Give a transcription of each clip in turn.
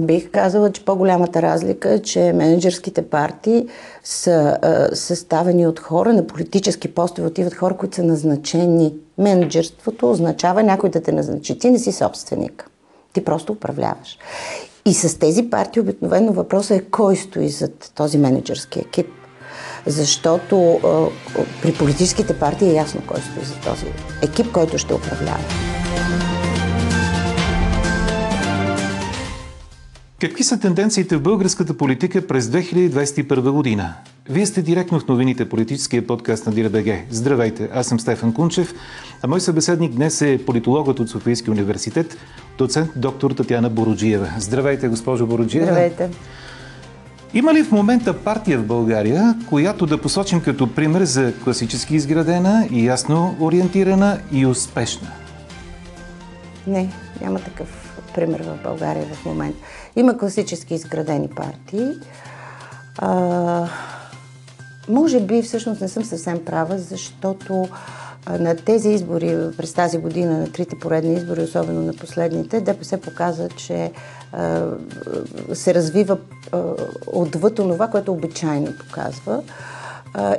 Бих казала, че по-голямата разлика е, че менеджерските партии са а, съставени от хора на политически постове, отиват хора, които са назначени. Менеджерството означава някой да те назначи. Ти не си собственик. Ти просто управляваш. И с тези партии обикновено въпросът е кой стои зад този менеджерски екип. Защото а, при политическите партии е ясно кой стои за този екип, който ще управлява. Какви са тенденциите в българската политика през 2021 година? Вие сте директно в новините политическия подкаст на ДИРБГ. Здравейте, аз съм Стефан Кунчев, а мой събеседник днес е политологът от Софийския университет, доцент доктор Татяна Бороджиева. Здравейте, госпожо Бороджиева. Здравейте. Има ли в момента партия в България, която да посочим като пример за класически изградена и ясно ориентирана и успешна? Не, няма такъв пример в България в момента. Има класически изградени партии. А, може би всъщност не съм съвсем права, защото на тези избори през тази година, на трите поредни избори, особено на последните, ДПС показа, че а, се развива а, отвъд това, което обичайно показва.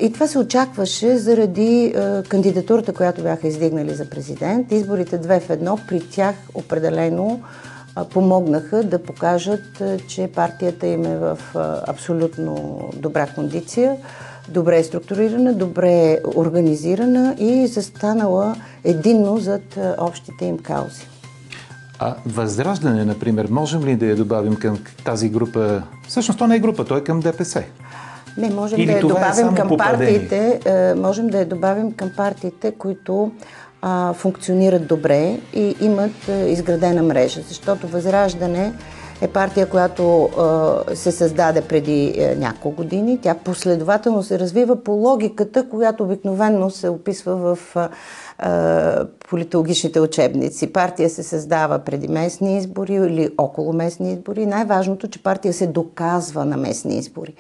И това се очакваше заради кандидатурата, която бяха издигнали за президент. Изборите две в едно при тях определено помогнаха да покажат, че партията им е в абсолютно добра кондиция, добре структурирана, добре организирана и застанала единно зад общите им каузи. А Възраждане, например, можем ли да я добавим към тази група? Всъщност, то не е група, то е към ДПС. Не, можем Или да я е добавим е към попадение? партиите, можем да я добавим към партиите, които а, функционират добре и имат а, изградена мрежа, защото Възраждане е партия, която а, се създаде преди а, няколко години. Тя последователно се развива по логиката, която обикновенно се описва в а, а, политологичните учебници. Партия се създава преди местни избори или около местни избори. Най-важното, че партия се доказва на местни избори.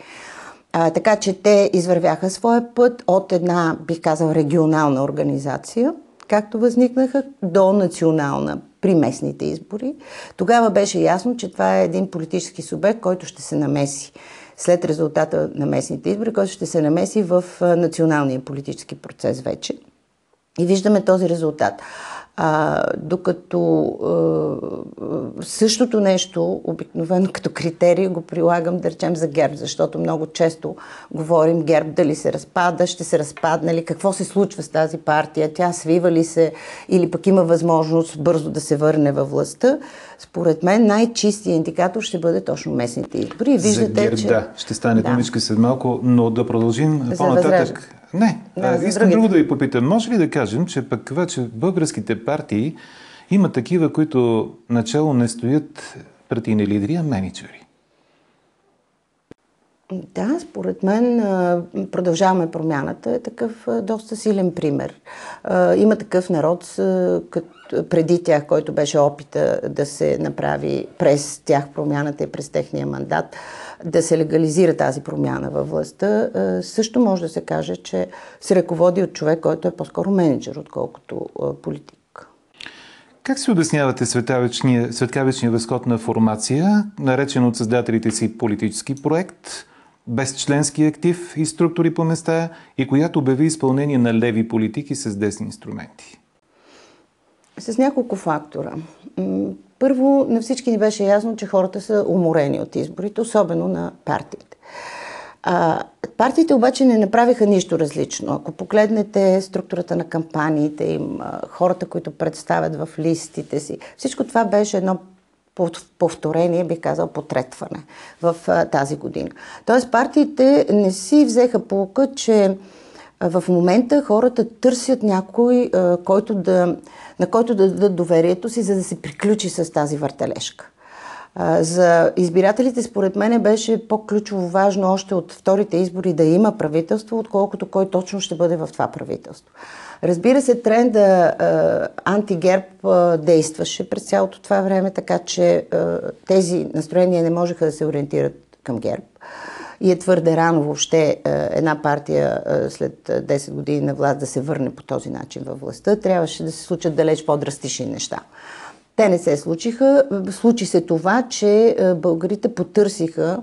А, така че те извървяха своя път от една, бих казал, регионална организация – както възникнаха, до национална при местните избори. Тогава беше ясно, че това е един политически субект, който ще се намеси след резултата на местните избори, който ще се намеси в националния политически процес вече. И виждаме този резултат. А, докато а, същото нещо, обикновено като критерий, го прилагам, да речем, за герб, защото много често говорим герб дали се разпада, ще се разпадне ли, какво се случва с тази партия, тя свива ли се или пък има възможност бързо да се върне във властта. Според мен най-чистият индикатор ще бъде точно местните избори. Виждате, за герб, че... да, ще стане да. думичка след малко, но да продължим по-нататък. Не, да, а, искам друго да ви попитам. Може ли да кажем, че пък вече българските партии има такива, които начало не стоят партийни лидери, а менеджери? Да, според мен продължаваме промяната е такъв доста силен пример. Има такъв народ преди тях, който беше опита да се направи през тях промяната и през техния мандат да се легализира тази промяна във властта, също може да се каже, че се ръководи от човек, който е по-скоро менеджер, отколкото политик. Как се обяснявате светкавичния възход на формация, наречен от създателите си политически проект, без членски актив и структури по места и която обяви изпълнение на леви политики с десни инструменти? С няколко фактора. Първо, на всички ни беше ясно, че хората са уморени от изборите, особено на партиите. А, партиите обаче не направиха нищо различно. Ако погледнете структурата на кампаниите им, хората, които представят в листите си, всичко това беше едно повторение, бих казал, потретване в а, тази година. Тоест партиите не си взеха полка, че в момента хората търсят някой, който да, на който да дадат доверието си, за да се приключи с тази въртележка. За избирателите, според мен, беше по-ключово важно още от вторите избори да има правителство, отколкото кой точно ще бъде в това правителство. Разбира се, тренда антигерб действаше през цялото това време, така че тези настроения не можеха да се ориентират към герб и е твърде рано въобще е, една партия е, след 10 години на власт да се върне по този начин във властта. Трябваше да се случат далеч по-драстични неща. Те не се случиха. Случи се това, че българите потърсиха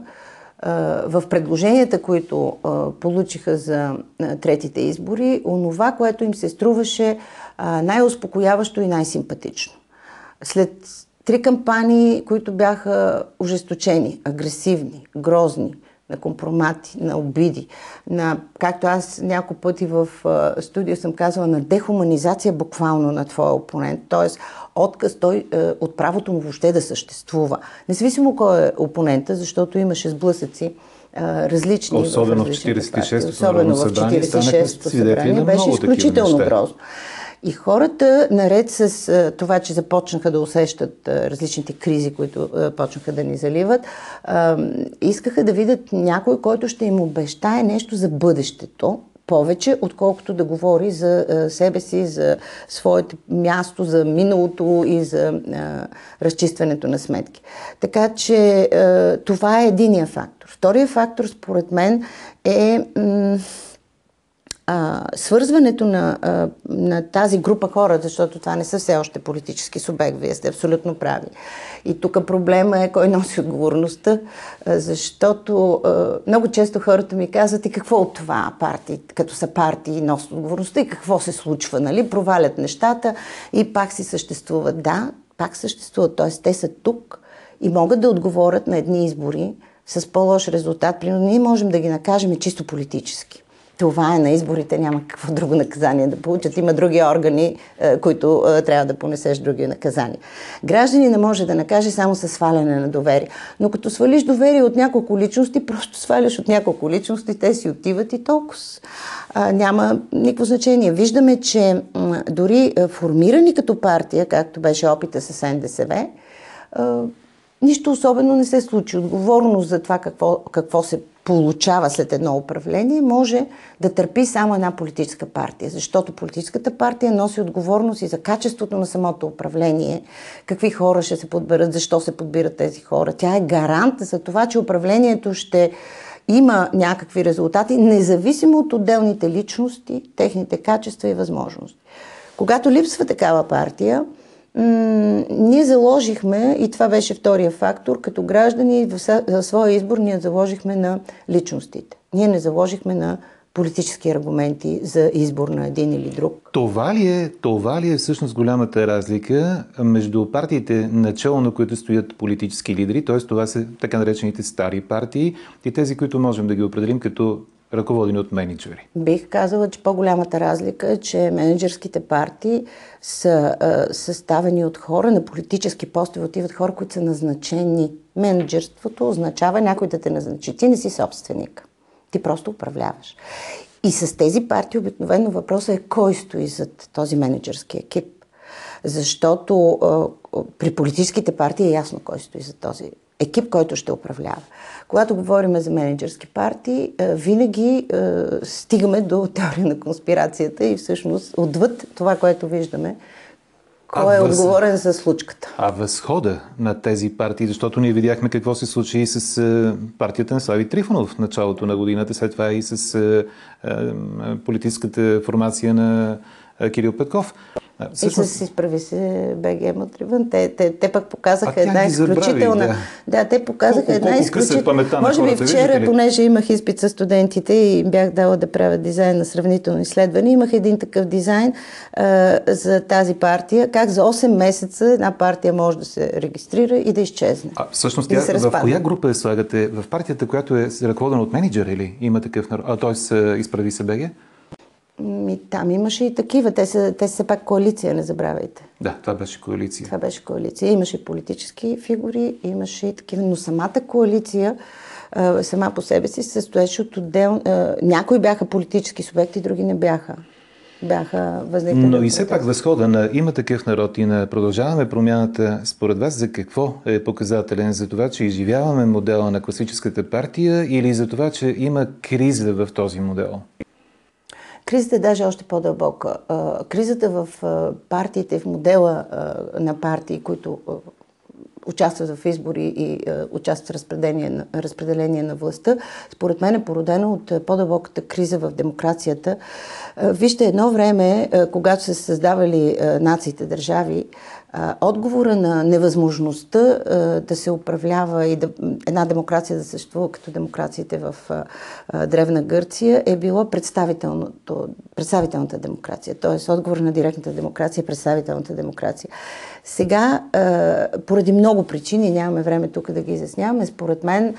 в предложенията, които получиха за третите избори, онова, което им се струваше най-успокояващо и най-симпатично. След три кампании, които бяха ожесточени, агресивни, грозни, на компромати, на обиди, на, както аз няколко пъти в студио съм казала, на дехуманизация буквално на твоя опонент, т.е. отказ той е, от правото му въобще да съществува. Независимо кой е опонента, защото имаше сблъсъци различни. Особено в 46-то Особено в 46-то събрание беше изключително грозно. И хората, наред с това, че започнаха да усещат различните кризи, които почнаха да ни заливат, искаха да видят някой, който ще им обещае нещо за бъдещето, повече, отколкото да говори за себе си, за своето място, за миналото и за разчистването на сметки. Така че това е единия фактор. Втория фактор, според мен, е. А, свързването на, а, на тази група хора, защото това не са все още политически субект, вие сте абсолютно прави. И тук проблема е кой носи отговорността, а, защото а, много често хората ми казват и какво от това партии, като са партии, носят отговорността и какво се случва, нали? Провалят нещата и пак си съществуват. Да, пак съществуват, т.е. те са тук и могат да отговорят на едни избори с по-лош резултат. Примерно ние можем да ги накажем и чисто политически. Това е на изборите, няма какво друго наказание да получат. Има други органи, е, които е, трябва да понесеш други наказания. Граждани не може да накаже само с сваляне на доверие. Но като свалиш доверие от няколко личности, просто сваляш от няколко личности, те си отиват и толкова. няма никакво значение. Виждаме, че дори е, формирани като партия, както беше опита с НДСВ, нищо особено не се случи. Отговорност за това какво, какво се получава след едно управление, може да търпи само една политическа партия. Защото политическата партия носи отговорност и за качеството на самото управление, какви хора ще се подберат, защо се подбират тези хора. Тя е гарант за това, че управлението ще има някакви резултати, независимо от отделните личности, техните качества и възможности. Когато липсва такава партия, ние заложихме, и това беше втория фактор, като граждани в своя избор ние заложихме на личностите. Ние не заложихме на политически аргументи за избор на един или друг. Това ли е, това ли е всъщност голямата разлика между партиите, начало на които стоят политически лидери, т.е. това са така наречените стари партии и тези, които можем да ги определим като ръководени от менеджери? Бих казала, че по-голямата разлика е, че менеджерските партии са а, съставени от хора на политически постове, отиват хора, които са назначени. Менеджерството означава някой да те назначи. Ти не си собственик. Ти просто управляваш. И с тези партии обикновено въпросът е кой стои зад този менеджерски екип. Защото а, при политическите партии е ясно кой стои за този екип, който ще управлява. Когато говорим за менеджерски партии, е, винаги е, стигаме до теория на конспирацията и всъщност отвъд това, което виждаме, кой е въз... отговорен за случката? А възхода на тези партии, защото ние видяхме какво се случи и с е, партията на Слави Трифонов в началото на годината, след това и с политическата формация на Кирил Петков. Всъщност... И с изправи се БГ Матривън. Те, те, те пък показаха една изключителна... Да. да, те показаха колко, една изключителна... Може би вчера, понеже имах изпит с студентите и бях дала да правя дизайн на сравнително изследване, имах един такъв дизайн а, за тази партия, как за 8 месеца една партия може да се регистрира и да изчезне. А всъщност тя, да в коя група я слагате? В партията, която е ръководена от менеджер или има такъв народ? А, т.е. изправи се БГ? Ми, там имаше и такива. Те са, те са пак коалиция, не забравяйте. Да, това беше коалиция. Това беше коалиция. Имаше и политически фигури, имаше и такива. Но самата коалиция а, сама по себе си се състоеше от отдел... А, някои бяха политически субекти, други не бяха. Бяха възникнали. Но и все пак възхода на има такъв народ и на продължаваме промяната, според вас за какво е показателен? За това, че изживяваме модела на класическата партия или за това, че има криза в този модел? Кризата е даже още по-дълбока. Кризата в партиите, в модела на партии, които участват в избори и участват в разпределение на, разпределение на властта, според мен е породено от по-дълбоката криза в демокрацията. Вижте, едно време, когато са се създавали нациите, държави, отговора на невъзможността да се управлява и да, една демокрация да съществува като демокрациите в Древна Гърция е било представителната демокрация. Т.е. отговор на директната демокрация е представителната демокрация. Сега, поради много причини, нямаме време тук да ги изясняваме, според мен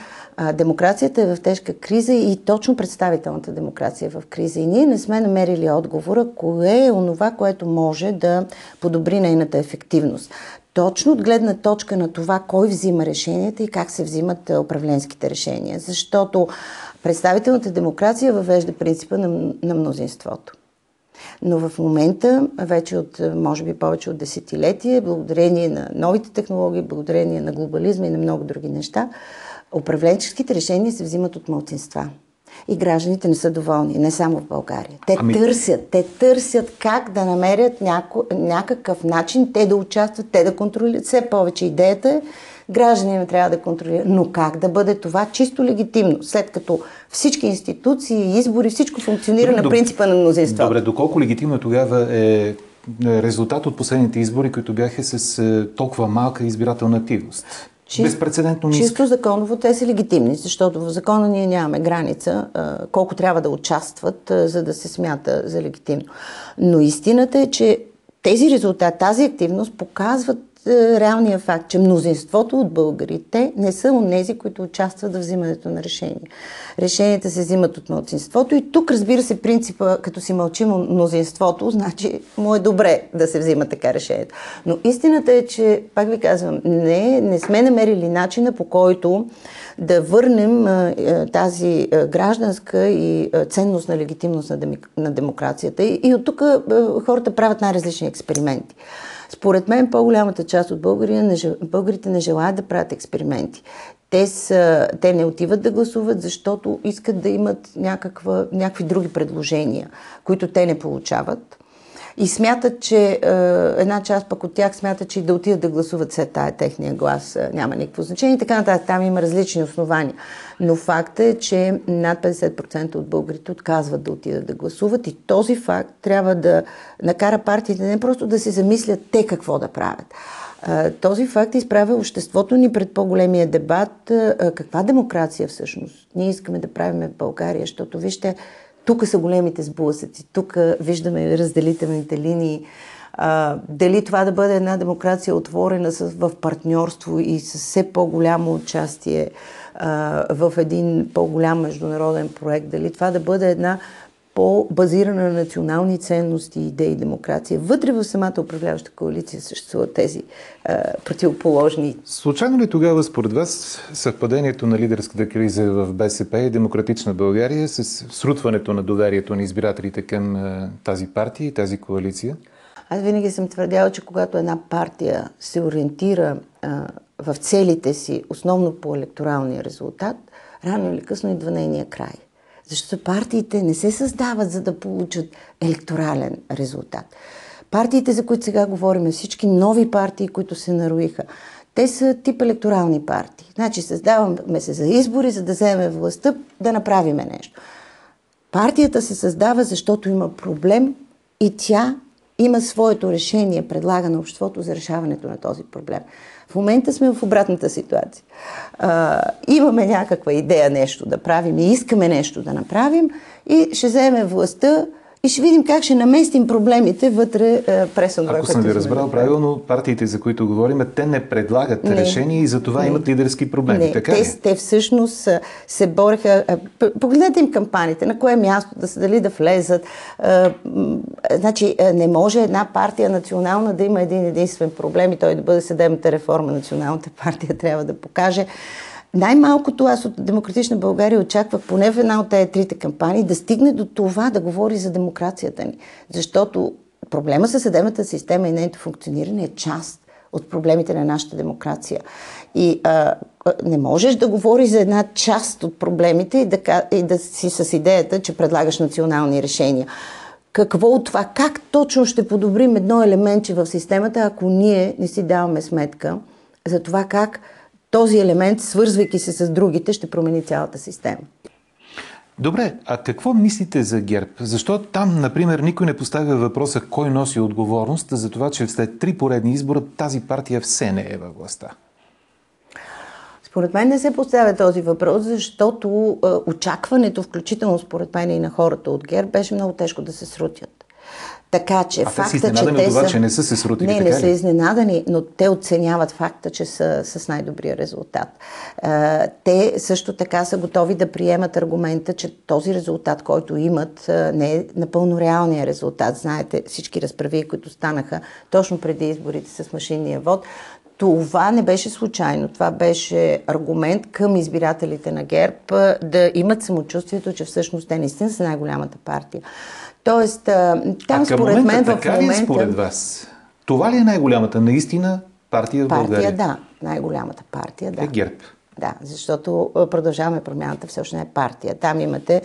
демокрацията е в тежка криза и точно представителната демокрация е в криза. И ние не сме намерили отговора, кое е онова, което може да подобри нейната ефективност. Точно от гледна точка на това кой взима решенията и как се взимат управленските решения. Защото представителната демокрация въвежда принципа на, на мнозинството. Но в момента, вече от, може би повече от десетилетие, благодарение на новите технологии, благодарение на глобализма и на много други неща, управленческите решения се взимат от мълцинства. И гражданите не са доволни, не само в България. Те ами... търсят, те търсят как да намерят няко, някакъв начин те да участват, те да контролират. Все повече идеята е гражданина трябва да контролира. Но как да бъде това чисто легитимно, след като всички институции, избори, всичко функционира Добре, на принципа на мнозинство? Добре, доколко легитимно тогава е резултат от последните избори, които бяха с е, толкова малка избирателна активност? Безпредседентно ниска. Чисто законово те са легитимни, защото в закона ние нямаме граница колко трябва да участват, за да се смята за легитимно. Но истината е, че тези резултати, тази активност показват е, реалния факт, че мнозинството от българите не са онези, които участват в взимането на решения. Решенията се взимат от мълцинството и тук, разбира се, принципа, като си мълчим мнозинството, значи му е добре да се взима така решението. Но истината е, че, пак ви казвам, не, не сме намерили начина по който да върнем тази гражданска и ценност на легитимност на демокрацията. И, и от тук хората правят най-различни експерименти. Според мен по-голямата част от българите не желаят да правят експерименти. Те, са, те не отиват да гласуват, защото искат да имат някаква, някакви други предложения, които те не получават и смятат, че е, една част пък от тях смятат, че и да отидат да гласуват след тая техния глас е, няма никакво значение и така нататък. Там има различни основания. Но факт е, че над 50% от българите отказват да отидат да гласуват и този факт трябва да накара партиите не просто да се замислят те какво да правят. Е, този факт изправя обществото ни пред по-големия дебат каква демокрация всъщност ние искаме да правим в България, защото вижте, тук са големите сблъсъци, тук виждаме разделителните линии. А, дали това да бъде една демокрация отворена с, в партньорство и с все по-голямо участие а, в един по-голям международен проект, дали това да бъде една по-базирана на национални ценности, идеи и демокрация. Вътре в самата управляваща коалиция съществуват тези а, противоположни. Случайно ли тогава, според вас, съвпадението на лидерската криза в БСП и Демократична България с срутването на доверието на избирателите към а, тази партия и тази коалиция? Аз винаги съм твърдяла, че когато една партия се ориентира а, в целите си, основно по електоралния резултат, рано или късно идва нейния край. Защото партиите не се създават за да получат електорален резултат. Партиите, за които сега говорим, всички нови партии, които се нароиха, те са тип електорални партии. Значи създаваме се за избори, за да вземем властта, да направиме нещо. Партията се създава, защото има проблем и тя има своето решение, предлага на обществото за решаването на този проблем. В момента сме в обратната ситуация. А, имаме някаква идея нещо да правим и искаме нещо да направим и ще вземем властта и ще видим как ще наместим проблемите вътре е, през това, Ако съм ви разбрал правилно, партиите, за които говорим, те не предлагат не, решения и за това не, имат лидерски проблеми. Не, така те, ли? те всъщност се бореха. Погледнете им кампаниите, на кое място да се дали да влезат. Значи, не може една партия национална да има един единствен проблем и той да бъде съдебната реформа. Националната партия трябва да покаже най-малкото аз от Демократична България очаквах поне в една от тези трите кампании да стигне до това да говори за демокрацията ни. Защото проблема със съдебната система и нейното функциониране е част от проблемите на нашата демокрация. И а, не можеш да говориш за една част от проблемите и да, и да си с идеята, че предлагаш национални решения. Какво от това? Как точно ще подобрим едно елементче в системата, ако ние не си даваме сметка за това как този елемент, свързвайки се с другите, ще промени цялата система. Добре, а какво мислите за ГЕРБ? Защо там, например, никой не поставя въпроса кой носи отговорност за това, че след три поредни избора тази партия все не е във властта? Според мен не се поставя този въпрос, защото е, очакването, включително според мен и на хората от ГЕРБ, беше много тежко да се срутят. Така че а факта, те че те това, са... че не са се срутили, Не, не са изненадани, но те оценяват факта, че са с най-добрия резултат. те също така са готови да приемат аргумента, че този резултат, който имат, не е напълно реалния резултат. Знаете, всички разправи, които станаха точно преди изборите с машинния вод, това не беше случайно. Това беше аргумент към избирателите на ГЕРБ да имат самочувствието, че всъщност те наистина са най-голямата партия. Тоест, там а според момента, мен в така момента... Ли е според вас? Това ли е най-голямата наистина партия в партия, България? Партия, да. Най-голямата партия, да. Е ГЕРБ. Да, защото продължаваме промяната все още не е партия. Там имате е,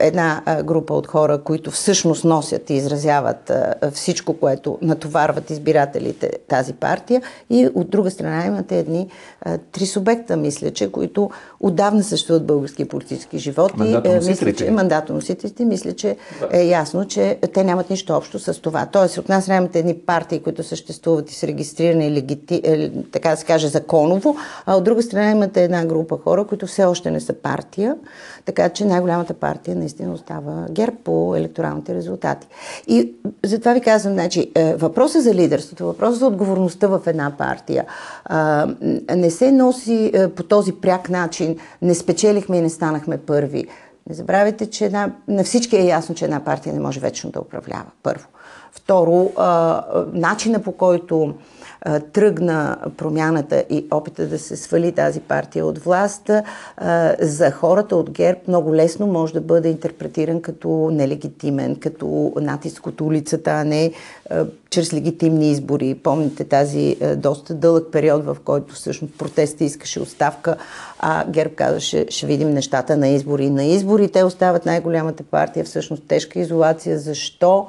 една е, група от хора, които всъщност носят и изразяват е, всичко, което натоварват избирателите тази партия. И от друга страна имате едни три субекта, мисля, че, които отдавна съществуват в българския политически живот. И мисля, че мандатоносителите, мисля, че е ясно, че те нямат нищо общо с това. Тоест, от нас нямате едни партии, които съществуват и са регистрирани легити, така да се каже, законово, а от друга страна имате една група хора, които все още не са партия, така че най-голямата партия наистина остава ГЕРБ по електоралните резултати. И затова ви казвам, значи, е, въпросът за лидерството, въпросът за отговорността в една партия не се носи е, по този пряк начин. Не спечелихме и не станахме първи. Не забравяйте, че една, на всички е ясно, че една партия не може вечно да управлява. Първо. Второ, начина по който тръгна промяната и опита да се свали тази партия от власт, за хората от ГЕРБ много лесно може да бъде интерпретиран като нелегитимен, като натиск от улицата, а не чрез легитимни избори. Помните тази доста дълъг период, в който всъщност протеста искаше оставка, а ГЕРБ казваше, ще видим нещата на избори. На избори те остават най-голямата партия, всъщност тежка изолация. Защо?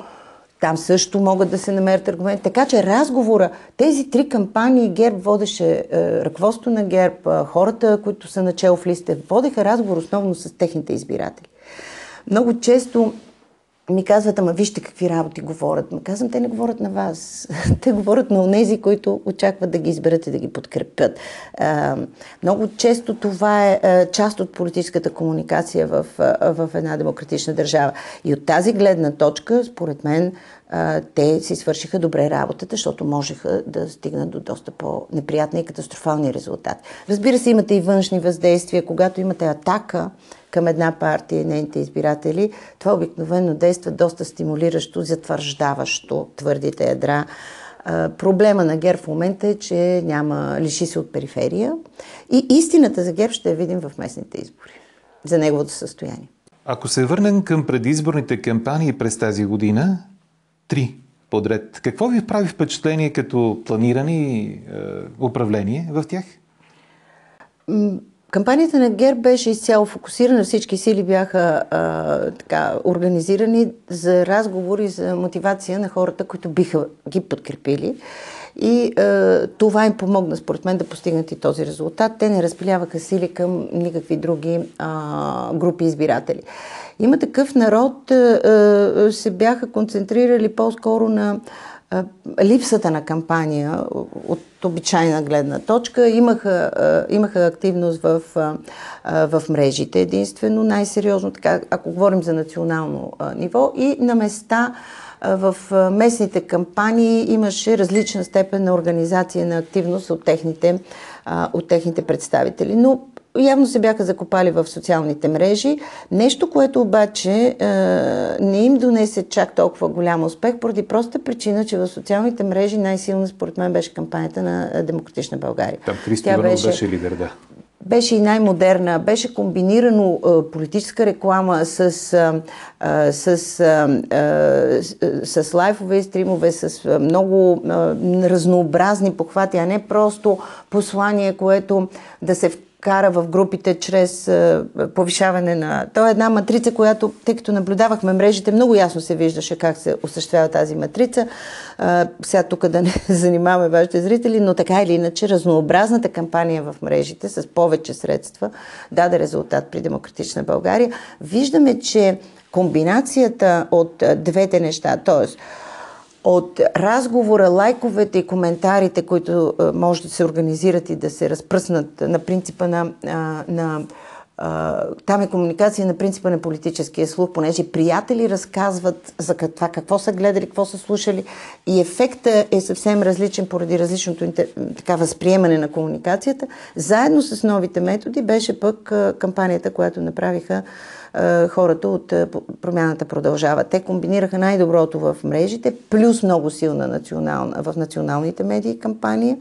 Там също могат да се намерят аргументи. Така че разговора, тези три кампании ГЕРБ водеше, е, ръководство на ГЕРБ, е, хората, които са начало в листите, водеха разговор основно с техните избиратели. Много често ми казват, ама вижте какви работи говорят. Ма казвам, те не говорят на вас. те говорят на онези, които очакват да ги изберат и да ги подкрепят. А, много често това е а, част от политическата комуникация в, а, в една демократична държава. И от тази гледна точка, според мен, те си свършиха добре работата, защото можеха да стигнат до доста по-неприятни и катастрофални резултати. Разбира се, имате и външни въздействия. Когато имате атака, към една партия и нейните избиратели, това обикновено действа доста стимулиращо, затвърждаващо твърдите ядра. Проблема на ГЕРБ в момента е, че няма, лиши се от периферия и истината за ГЕРБ ще я видим в местните избори, за неговото състояние. Ако се върнем към предизборните кампании през тази година, три подред, какво ви прави впечатление като планиране и е, управление в тях? Кампанията на ГЕРБ беше изцяло фокусирана, всички сили бяха а, така, организирани за разговори, за мотивация на хората, които биха ги подкрепили. И а, това им помогна, според мен, да постигнат и този резултат. Те не разпиляваха сили към никакви други а, групи избиратели. Има такъв народ, а, се бяха концентрирали по-скоро на липсата на кампания от обичайна гледна точка. Имаха, имаха активност в, в мрежите единствено, най-сериозно, така, ако говорим за национално ниво и на места в местните кампании имаше различна степен на организация на активност от техните, от техните представители. Но явно се бяха закопали в социалните мрежи. Нещо, което обаче е, не им донесе чак толкова голям успех, поради проста причина, че в социалните мрежи най-силна според мен беше кампанията на Демократична България. Там Христо Иванов беше, беше лидер, да беше и най-модерна, беше комбинирано политическа реклама с, с, с, с лайфове и стримове, с много разнообразни похвати, а не просто послание, което да се кара в групите чрез а, повишаване на... То е една матрица, която, тъй като наблюдавахме мрежите, много ясно се виждаше как се осъществява тази матрица. А, сега тук да не занимаваме вашите зрители, но така или иначе разнообразната кампания в мрежите с повече средства даде резултат при Демократична България. Виждаме, че комбинацията от двете неща, т.е от разговора, лайковете и коментарите, които а, може да се организират и да се разпръснат на принципа на, на там е комуникация на принципа на политическия слух, понеже приятели разказват за това какво са гледали, какво са слушали и ефекта е съвсем различен поради различното така, възприемане на комуникацията. Заедно с новите методи беше пък а, кампанията, която направиха хората от промяната продължават. Те комбинираха най-доброто в мрежите, плюс много силна национална, в националните медии кампания,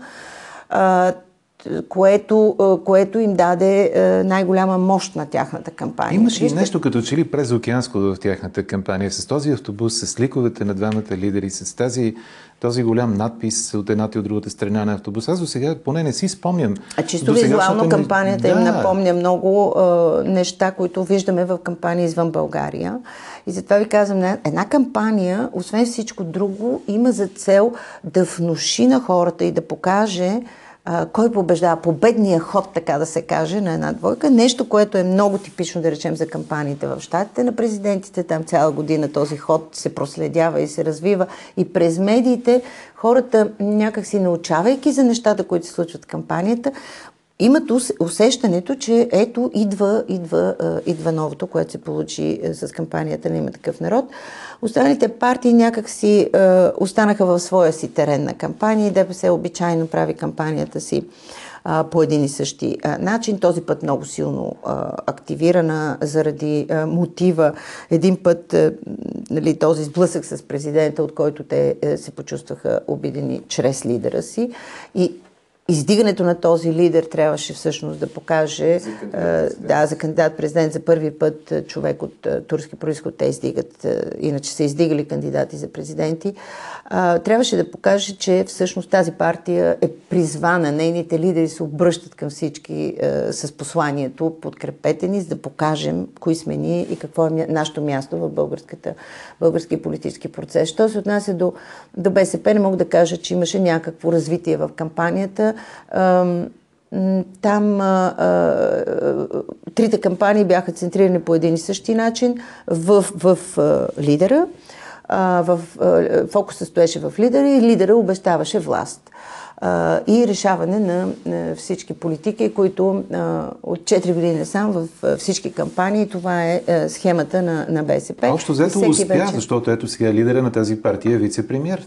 което, което им даде най-голяма мощ на тяхната кампания. Имаше и нещо като че ли през океанско в тяхната кампания, с този автобус, с ликовете на двамата лидери, с тази този голям надпис от едната и от другата страна на автобуса. Аз до сега поне не си спомням. А чисто визуално не... кампанията да. им напомня много е, неща, които виждаме в кампания извън България. И затова ви казвам, една кампания, освен всичко друго, има за цел да внуши на хората и да покаже кой побеждава, победния ход, така да се каже, на една двойка. Нещо, което е много типично, да речем, за кампаниите в щатите на президентите. Там цяла година този ход се проследява и се развива. И през медиите хората, някакси научавайки за нещата, които се случват в кампанията, имат усещането, че ето идва, идва, идва новото, което се получи с кампанията на има такъв народ. Останалите партии някак си останаха в своя си терен на кампания. ДПС обичайно прави кампанията си по един и същи начин. Този път много силно активирана заради мотива. Един път нали, този сблъсък с президента, от който те се почувстваха обидени чрез лидера си. И издигането на този лидер трябваше всъщност да покаже, за кандидат, да, за кандидат-президент за първи път човек от турски происход, те издигат, иначе са издигали кандидати за президенти, трябваше да покаже, че всъщност тази партия е призвана, нейните лидери се обръщат към всички с посланието, подкрепете ни, за да покажем кои сме ние и какво е нашето място в българската, български политически процес. Що се отнася до, до БСП, не мога да кажа, че имаше някакво развитие в кампанията. А, там а, а, трите кампании бяха центрирани по един и същи начин в, в, а, лидера а, в, а, фокуса стоеше в лидера и лидера обещаваше власт а, и решаване на, на всички политики, които а, от 4 години сам в всички кампании, това е а, схемата на, на БСП. Общо взето успя, вече... защото ето сега лидера на тази партия е вице-премьер.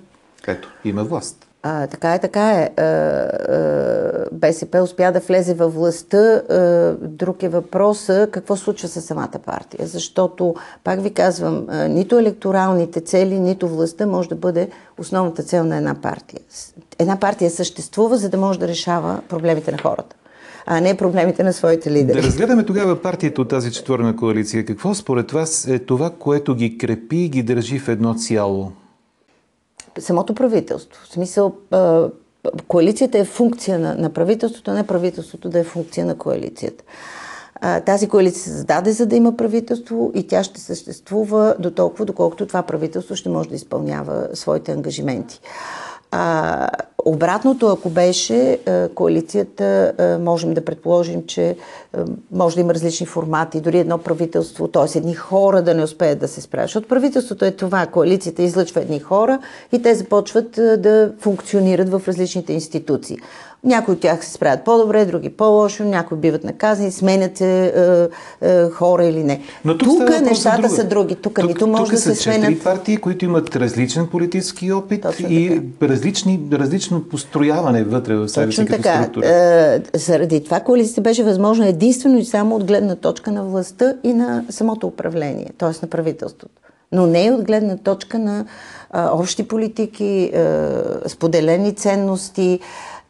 Ето, има власт. А, така е, така е. БСП успя да влезе във властта. Друг е въпроса какво случва с самата партия. Защото, пак ви казвам, нито електоралните цели, нито властта може да бъде основната цел на една партия. Една партия съществува, за да може да решава проблемите на хората а не проблемите на своите лидери. Да разгледаме тогава партията от тази четворна коалиция. Какво според вас е това, което ги крепи и ги държи в едно цяло? Самото правителство. В смисъл, коалицията е функция на, на правителството, а не правителството да е функция на коалицията. Тази коалиция се зададе за да има правителство и тя ще съществува до толкова, доколкото това правителство ще може да изпълнява своите ангажименти. А, обратното, ако беше коалицията, можем да предположим, че може да има различни формати, дори едно правителство, т.е. едни хора да не успеят да се справят. Защото правителството е това, коалицията излъчва едни хора и те започват да функционират в различните институции. Някои от тях се справят по-добре, други по-лошо, някои биват наказани, сменят се е, е, хора или не. Но тук, тук нещата са други. Тук, тук нито може тук да се сменят. Тук партии, които имат различен политически опит Точно и различни, различно построяване вътре в себе си като така. структура. Е, заради това коалицията беше възможно единствено и само от гледна точка на властта и на самото управление, т.е. на правителството. Но не и от гледна точка на а, общи политики, а, споделени ценности,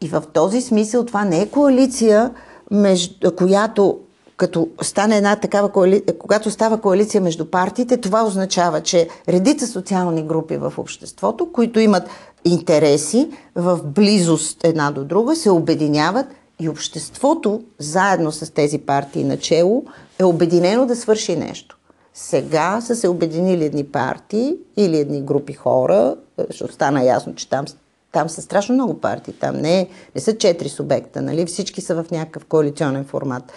и в този смисъл това не е коалиция, между, която като стане една такава коалиция, когато става коалиция между партиите, това означава, че редица социални групи в обществото, които имат интереси в близост една до друга, се обединяват И обществото, заедно с тези партии начело, е обединено да свърши нещо. Сега са се обединили едни партии или едни групи хора, защото стана ясно, че там, там са страшно много партии. Там не, не са четири субекта, нали? Всички са в някакъв коалиционен формат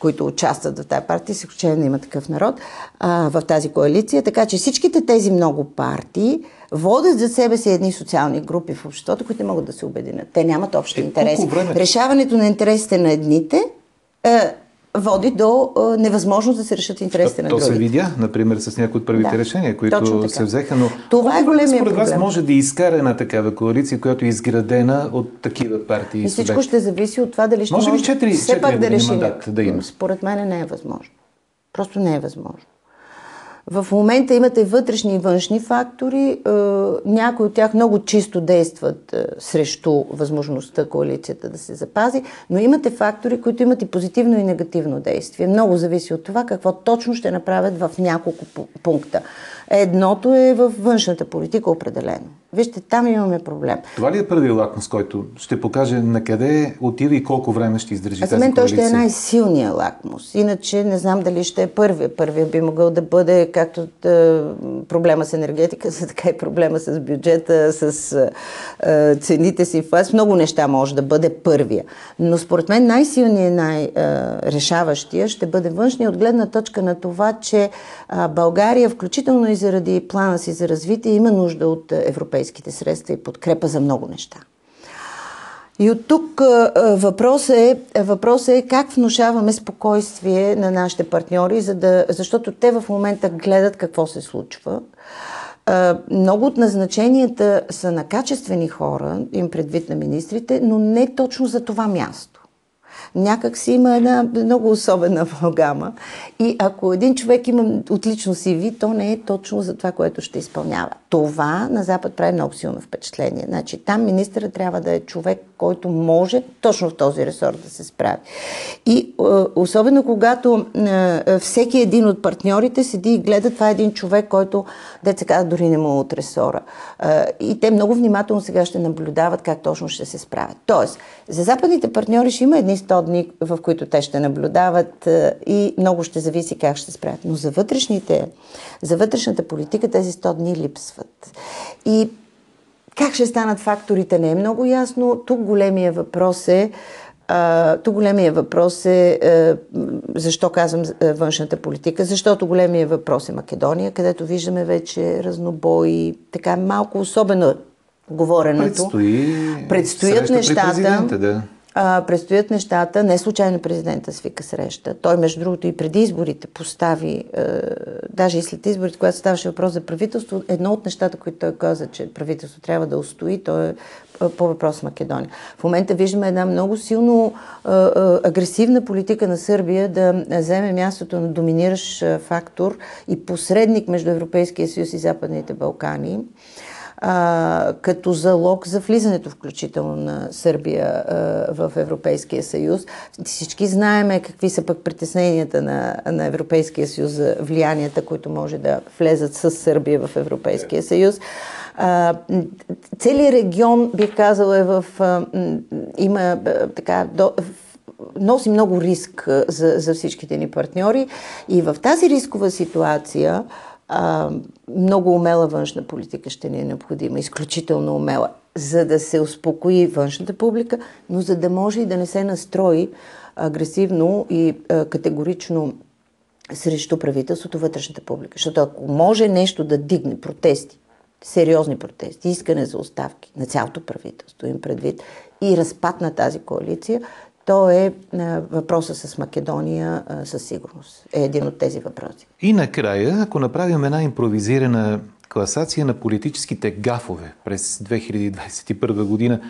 които участват в тази партия, с изключение да има такъв народ, а, в тази коалиция. Така че всичките тези много партии водят за себе си едни социални групи в обществото, които не могат да се обединят. Те нямат общи е, интереси. Време... Решаването на интересите на едните е, води до а, невъзможност да се решат интересите на другите. То се видя, например, с някои от първите да, решения, които се взеха, но това е големия според вас може да изкара една такава коалиция, която е изградена от такива партии. И всичко ще зависи от това дали ще може, може ли 4, все 4 пак да реши. Да има? Според мен не е възможно. Просто не е възможно. В момента имате вътрешни и външни фактори. Е, някои от тях много чисто действат е, срещу възможността коалицията да се запази, но имате фактори, които имат и позитивно и негативно действие. Много зависи от това какво точно ще направят в няколко пункта. Едното е в външната политика определено. Вижте, там имаме проблем. Това ли е първият лакмус, който ще покаже на къде отива и колко време ще издържи тази За мен той ще е най-силният лакмус. Иначе не знам дали ще е първия. Първия би могъл да бъде както да, проблема с енергетика, така и проблема с бюджета, с а, цените си. В много неща може да бъде първия. Но според мен най-силният, най-решаващия ще бъде външния от гледна точка на това, че а, България, включително и заради плана си за развитие, има нужда от европейски европейските средства и подкрепа за много неща. И от тук въпросът е, въпрос е как внушаваме спокойствие на нашите партньори, за да, защото те в момента гледат какво се случва. Много от назначенията са на качествени хора, им предвид на министрите, но не точно за това място някак си има една много особена амалгама. И ако един човек има отлично CV, то не е точно за това, което ще изпълнява. Това на Запад прави много силно впечатление. Значи там министъра трябва да е човек, който може точно в този ресор да се справи. И е, особено когато е, всеки един от партньорите седи и гледа, това е един човек, който, деца каза, дори не му от ресора. Е, и те много внимателно сега ще наблюдават как точно ще се справят. Тоест, за западните партньори ще има едни 100 дни, в които те ще наблюдават и много ще зависи как ще се справят. Но за вътрешните, за вътрешната политика тези 100 дни липсват. И как ще станат факторите не е много ясно. Тук големия въпрос е тук големия въпрос е, е защо казвам е, външната политика, защото големия въпрос е Македония, където виждаме вече разнобои, така малко особено говоренето. Предстои Предстоят нещата. Да а, предстоят нещата. Не случайно президента свика среща. Той, между другото, и преди изборите постави, а, даже и след изборите, когато ставаше въпрос за правителство, едно от нещата, които той каза, че правителство трябва да устои, то е по въпрос Македония. В момента виждаме една много силно а, а, агресивна политика на Сърбия да вземе мястото на доминиращ фактор и посредник между Европейския съюз и Западните Балкани а, като залог за влизането включително на Сърбия а, в Европейския съюз. Всички знаеме какви са пък притесненията на, на Европейския съюз за влиянията, които може да влезат с Сърбия в Европейския съюз. А, целият регион, бих казала, е в... А, има така... До, носи много риск за, за всичките ни партньори и в тази рискова ситуация а, много умела външна политика ще ни е необходима, изключително умела, за да се успокои външната публика, но за да може и да не се настрои агресивно и а, категорично срещу правителството вътрешната публика. Защото ако може нещо да дигне протести, сериозни протести, искане за оставки на цялото правителство им предвид и разпад на тази коалиция, то е въпроса с Македония със сигурност. Е един от тези въпроси. И накрая, ако направим една импровизирана класация на политическите гафове през 2021 година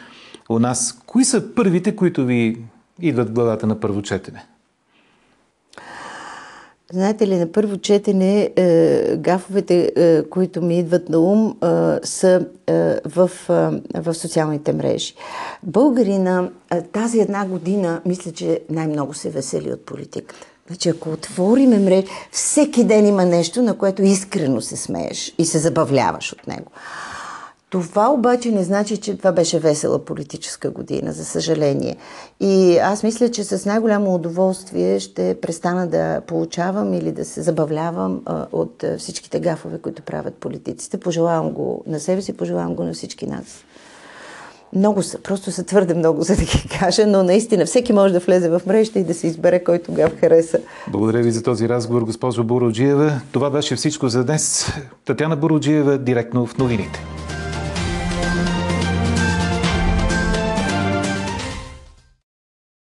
у нас, кои са първите, които ви идват в главата на първо четене? Знаете ли, на първо четене е, гафовете, е, които ми идват на ум, е, са е, в, е, в социалните мрежи. Българина е, тази една година, мисля, че най-много се весели от политиката. Значи, ако отвориме мрежи, всеки ден има нещо, на което искрено се смееш и се забавляваш от него. Това обаче не значи, че това беше весела политическа година, за съжаление. И аз мисля, че с най-голямо удоволствие ще престана да получавам или да се забавлявам а, от а, всичките гафове, които правят политиците. Пожелавам го на себе си, пожелавам го на всички нас. Много са, просто са твърде много, за да ги кажа, но наистина всеки може да влезе в мрежата и да се избере кой тогава хареса. Благодаря ви за този разговор, госпожо Буроджиева. Това беше всичко за днес. Татяна Буроджиева, директно в новините.